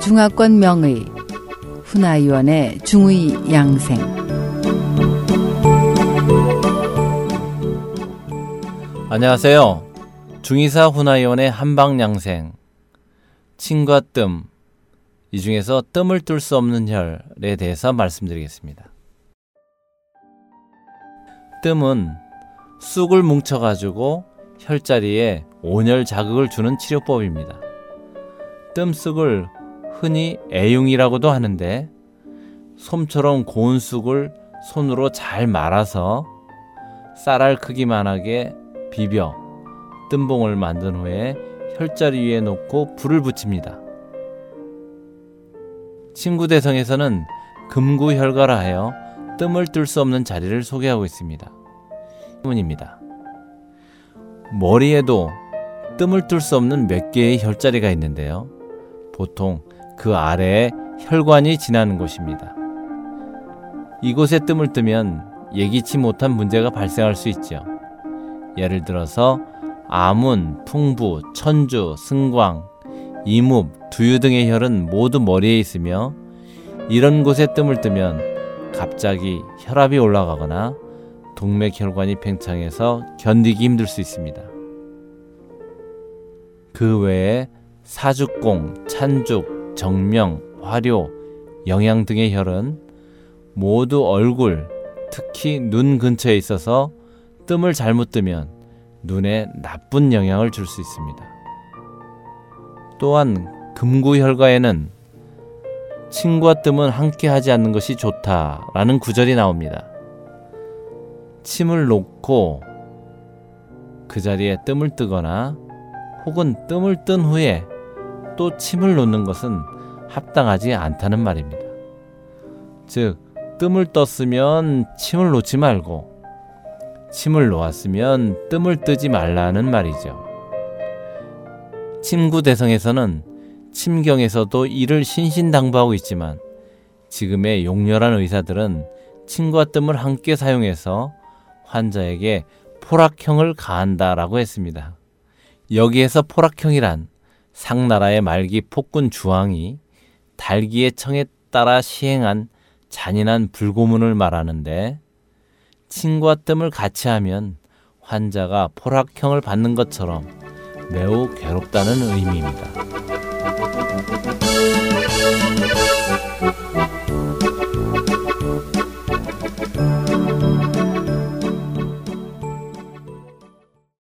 중화권 명의 훈아위원의 중의 양생 안녕하세요. 중의사 훈아위원의 한방양생 침과 뜸, 이 중에서 뜸을 뚫을 수 없는 혈에 대해서 말씀드리겠습니다. 뜸은 쑥을 뭉쳐가지고 혈자리에 온열 자극을 주는 치료법입니다. 뜸쑥을 흔히 애융이라고도 하는데 솜처럼 고운 쑥을 손으로 잘 말아서 쌀알 크기만하게 비벼 뜸봉을 만든 후에 혈자리 위에 놓고 불을 붙입니다. 친구 대성에서는 금구혈가라 하여 뜸을 뜰 수 없는 자리를 소개하고 있습니다. 때문입니다. 머리에도 뜸을 뜰수 없는 몇 개의 혈자리가 있는데요. 보통 그 아래에 혈관이 지나는 곳입니다. 이곳에 뜸을 뜨면 예기치 못한 문제가 발생할 수 있죠. 예를 들어서 아문, 풍부, 천주, 승광, 이묵, 두유 등의 혈은 모두 머리에 있으며 이런 곳에 뜸을 뜨면 갑자기 혈압이 올라가거나 동맥혈관이 팽창해서 견디기 힘들 수 있습니다. 그 외에 사죽공, 찬죽, 정명, 화료, 영양 등의 혈은 모두 얼굴, 특히 눈 근처에 있어서 뜸을 잘못 뜨면 눈에 나쁜 영향을 줄 수 있습니다. 또한 금구혈과에는 침과 뜸은 함께 하지 않는 것이 좋다라는 구절이 나옵니다. 침을 놓고 그 자리에 뜸을 뜨거나 혹은 뜸을 뜬 후에 또 침을 놓는 것은 합당하지 않다는 말입니다. 즉, 뜸을 떴으면 침을 놓지 말고 침을 놓았으면 뜸을 뜨지 말라는 말이죠. 침구 대성에서는 침경에서도 이를 신신당부하고 있지만 지금의 용렬한 의사들은 침과 뜸을 함께 사용해서 환자에게 포락형을 가한다라고 했습니다. 여기에서 포락형이란 상나라의 말기 폭군 주왕이 달기의 청에 따라 시행한 잔인한 불고문을 말하는데 침과 뜸을 같이 하면 환자가 포락형을 받는 것처럼 매우 괴롭다는 의미입니다.